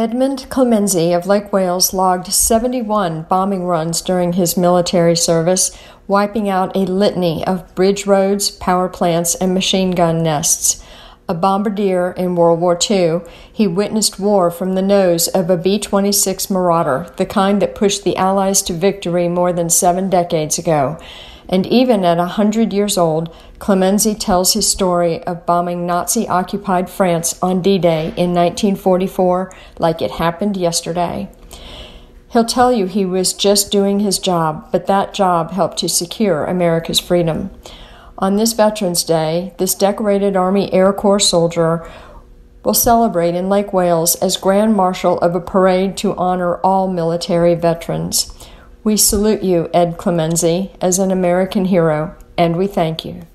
Edmund Clemenzi of Lake Wales logged 71 bombing runs during his military service, wiping out a litany of bridge roads, power plants, and machine gun nests. A bombardier in World War II, he witnessed war from the nose of a B 26 Marauder, the kind that pushed the Allies to victory more than seven decades ago. And even at hundred years old, Clemenzi tells his story of bombing Nazi occupied France on D Day in 1944 like it happened yesterday. He'll tell you he was just doing his job, but that job helped to secure America's freedom. On this Veterans Day, this decorated Army Air Corps soldier will celebrate in Lake Wales as Grand Marshal of a parade to honor all military veterans. We salute you, Ed Clemenzi, as an American hero, and we thank you.